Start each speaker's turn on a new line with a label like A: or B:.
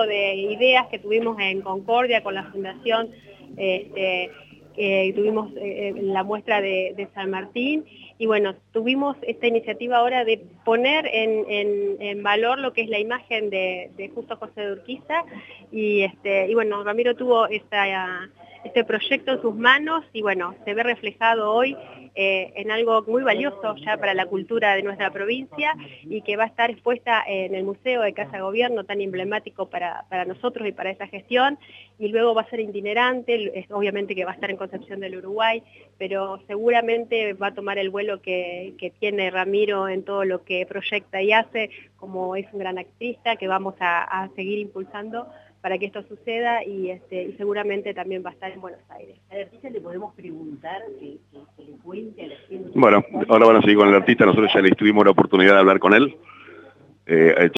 A: de ideas que tuvimos en Concordia con la Fundación, este, que tuvimos eh, la muestra de, San Martín. Y bueno, tuvimos esta iniciativa ahora de poner en, valor lo que es la imagen de, Justo José de Urquiza. Y, este, y bueno, Ramiro tuvo esta, este proyecto en sus manos y bueno, se ve reflejado hoy eh, en algo muy valioso ya para la cultura de nuestra provincia y que va a estar expuesta en el Museo de Casa Gobierno, tan emblemático para, nosotros y para esa gestión, y luego va a ser itinerante, obviamente que va a estar en Concepción del Uruguay, pero seguramente va a tomar el vuelo que, tiene Ramiro en todo lo que proyecta y hace, como es un gran actrista que vamos a seguir impulsando para que esto suceda y, este, y seguramente también va a estar en Buenos Aires.
B: ¿Al artista le podemos preguntar que, le cuente a la
C: gente? Bueno, ahora van a seguir con el artista, nosotros ya le tuvimos la oportunidad de hablar con él. Eh,